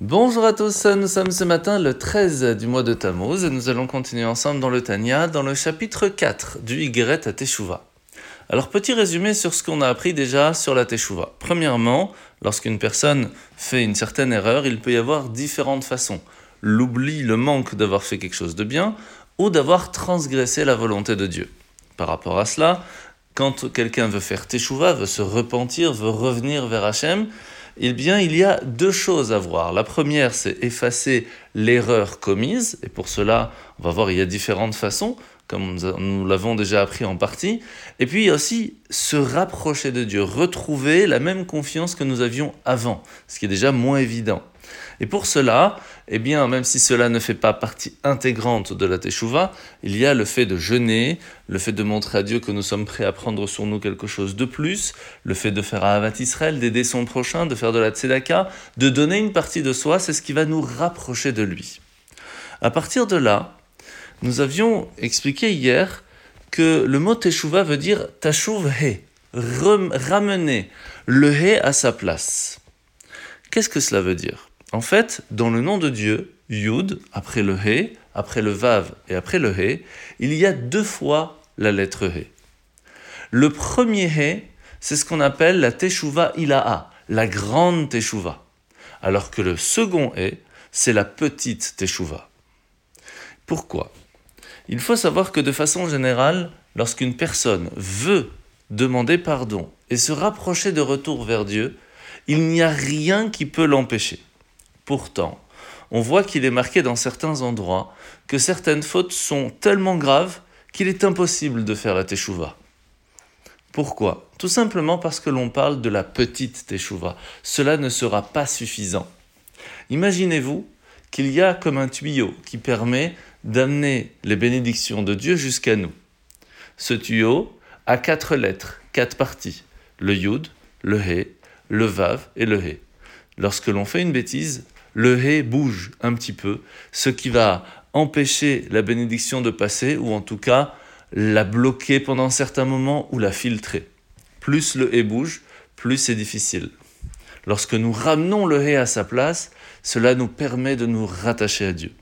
Bonjour à tous, nous sommes ce matin le 13 du mois de Tammuz et nous allons continuer ensemble dans le Tanya, dans le chapitre 4 du Yigret à Teshuvah. Alors petit résumé sur ce qu'on a appris déjà sur la Teshuvah. Premièrement, lorsqu'une personne fait une certaine erreur, il peut y avoir différentes façons. L'oubli, le manque d'avoir fait quelque chose de bien ou d'avoir transgressé la volonté de Dieu. Par rapport à cela, quand quelqu'un veut faire Teshuvah, veut se repentir, veut revenir vers Hachem, eh bien, il y a deux choses à voir. La première, c'est effacer l'erreur commise, et pour cela, on va voir, il y a différentes façons, comme nous l'avons déjà appris en partie. Et puis, aussi se rapprocher de Dieu, retrouver la même confiance que nous avions avant, ce qui est déjà moins évident. Et pour cela, eh bien, même si cela ne fait pas partie intégrante de la Teshuvah, il y a le fait de jeûner, le fait de montrer à Dieu que nous sommes prêts à prendre sur nous quelque chose de plus, le fait de faire Ahavat Israël, d'aider son prochain, de faire de la Tzedaka, de donner une partie de soi, c'est ce qui va nous rapprocher de lui. À partir de là, nous avions expliqué hier que le mot Teshuvah veut dire Tashuv He, ramener le He à sa place. Qu'est-ce que cela veut dire? En fait, dans le nom de Dieu, Yud, après le He, après le Vav et après le He, il y a deux fois la lettre He. Le premier He, c'est ce qu'on appelle la Teshuvah Ilaha, la grande Teshuvah. Alors que le second He, c'est la petite Teshuvah. Pourquoi? Il faut savoir que de façon générale, lorsqu'une personne veut demander pardon et se rapprocher de retour vers Dieu, il n'y a rien qui peut l'empêcher. Pourtant, on voit qu'il est marqué dans certains endroits que certaines fautes sont tellement graves qu'il est impossible de faire la teshuva. Pourquoi? Tout simplement parce que l'on parle de la petite teshuva. Cela ne sera pas suffisant. Imaginez-vous qu'il y a comme un tuyau qui permet d'amener les bénédictions de Dieu jusqu'à nous. Ce tuyau a quatre lettres, quatre parties le yud, le he, le vav et le he. Lorsque l'on fait une bêtise, le hé bouge un petit peu, ce qui va empêcher la bénédiction de passer, ou en tout cas la bloquer pendant certains moments ou la filtrer. Plus le hé bouge, plus c'est difficile. Lorsque nous ramenons le hé à sa place, cela nous permet de nous rattacher à Dieu.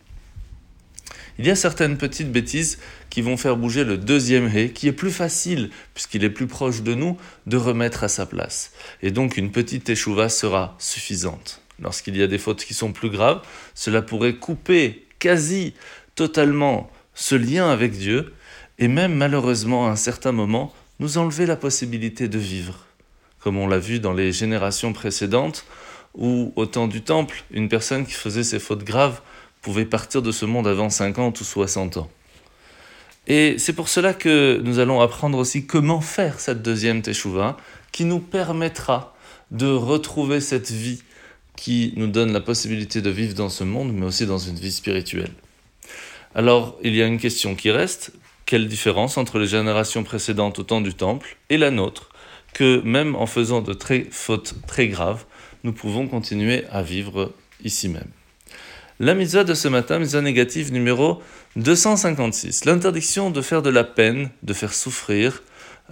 Il y a certaines petites bêtises qui vont faire bouger le deuxième hé, qui est plus facile, puisqu'il est plus proche de nous, de remettre à sa place. Et donc une petite échouva sera suffisante. Lorsqu'il y a des fautes qui sont plus graves, cela pourrait couper quasi totalement ce lien avec Dieu et même malheureusement à un certain moment nous enlever la possibilité de vivre. Comme on l'a vu dans les générations précédentes, où au temps du temple, une personne qui faisait ces fautes graves pouvait partir de ce monde avant 50 ou 60 ans. Et c'est pour cela que nous allons apprendre aussi comment faire cette deuxième teshuva qui nous permettra de retrouver cette vie qui nous donne la possibilité de vivre dans ce monde, mais aussi dans une vie spirituelle. Alors, il y a une question qui reste. Quelle différence entre les générations précédentes au temps du temple et la nôtre, que même en faisant de très fautes très graves, nous pouvons continuer à vivre ici même? La mitzvah de ce matin, mitzvah négative numéro 256. L'interdiction de faire de la peine, de faire souffrir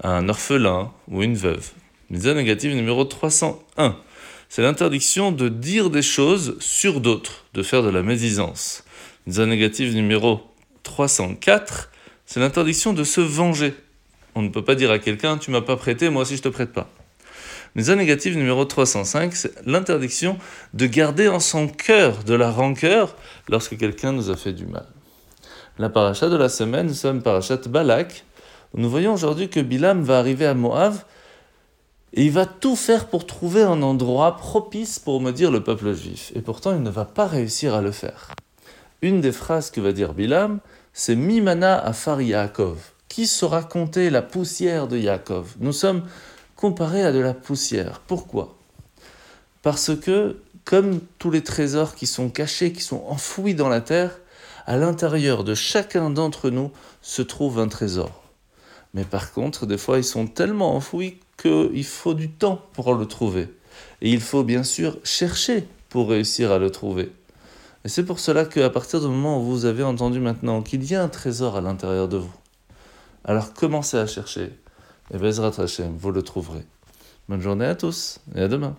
un orphelin ou une veuve. Mitzvah négative numéro 301 c'est l'interdiction de dire des choses sur d'autres, de faire de la médisance. Mitzvah négative numéro 304, c'est l'interdiction de se venger. On ne peut pas dire à quelqu'un tu m'as pas prêté, moi aussi je te prête pas. Mitzvah négative numéro 305, c'est l'interdiction de garder en son cœur de la rancœur lorsque quelqu'un nous a fait du mal. La paracha de la semaine, nous sommes parachat Balak. Nous voyons aujourd'hui que Bilam va arriver à Moab et il va tout faire pour trouver un endroit propice pour maudire le peuple juif. Et pourtant, il ne va pas réussir à le faire. Une des phrases que va dire Bilam, c'est Mimana afar Yaakov. Qui saura compter la poussière de Yaakov? Nous sommes comparés à de la poussière. Pourquoi? Parce que, comme tous les trésors qui sont cachés, qui sont enfouis dans la terre, à l'intérieur de chacun d'entre nous se trouve un trésor. Mais par contre, des fois, ils sont tellement enfouis qu'il faut du temps pour le trouver. Et il faut bien sûr chercher pour réussir à le trouver. Et c'est pour cela qu'à partir du moment où vous avez entendu maintenant qu'il y a un trésor à l'intérieur de vous, alors commencez à chercher. Et Bezrat Hashem, vous le trouverez. Bonne journée à tous et à demain.